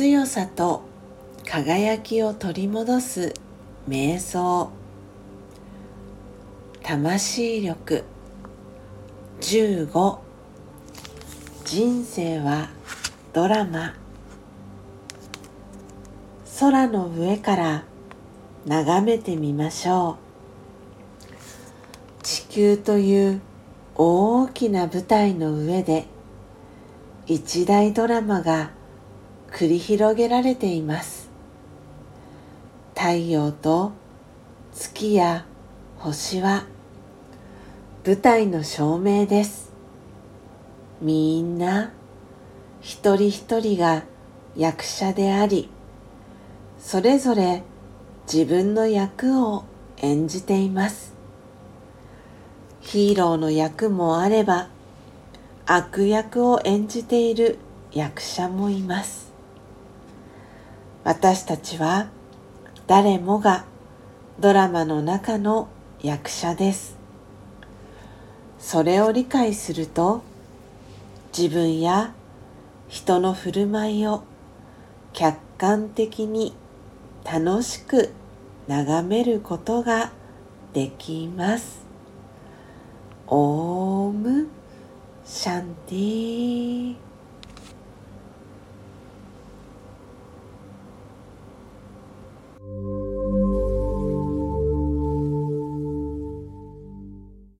強さと輝きを取り戻す瞑想。魂力。15人生はドラマ。空の上から眺めてみましょう。地球という大きな舞台の上で一大ドラマが繰り広げられています。太陽と月や星は舞台の照明です。みんな一人一人が役者でありそれぞれ自分の役を演じています。ヒーローの役もあれば悪役を演じている役者もいます。私たちは誰もがドラマの中の役者ですそれを理解すると自分や人の振る舞いを客観的に楽しく眺めることができます。オームシャンティ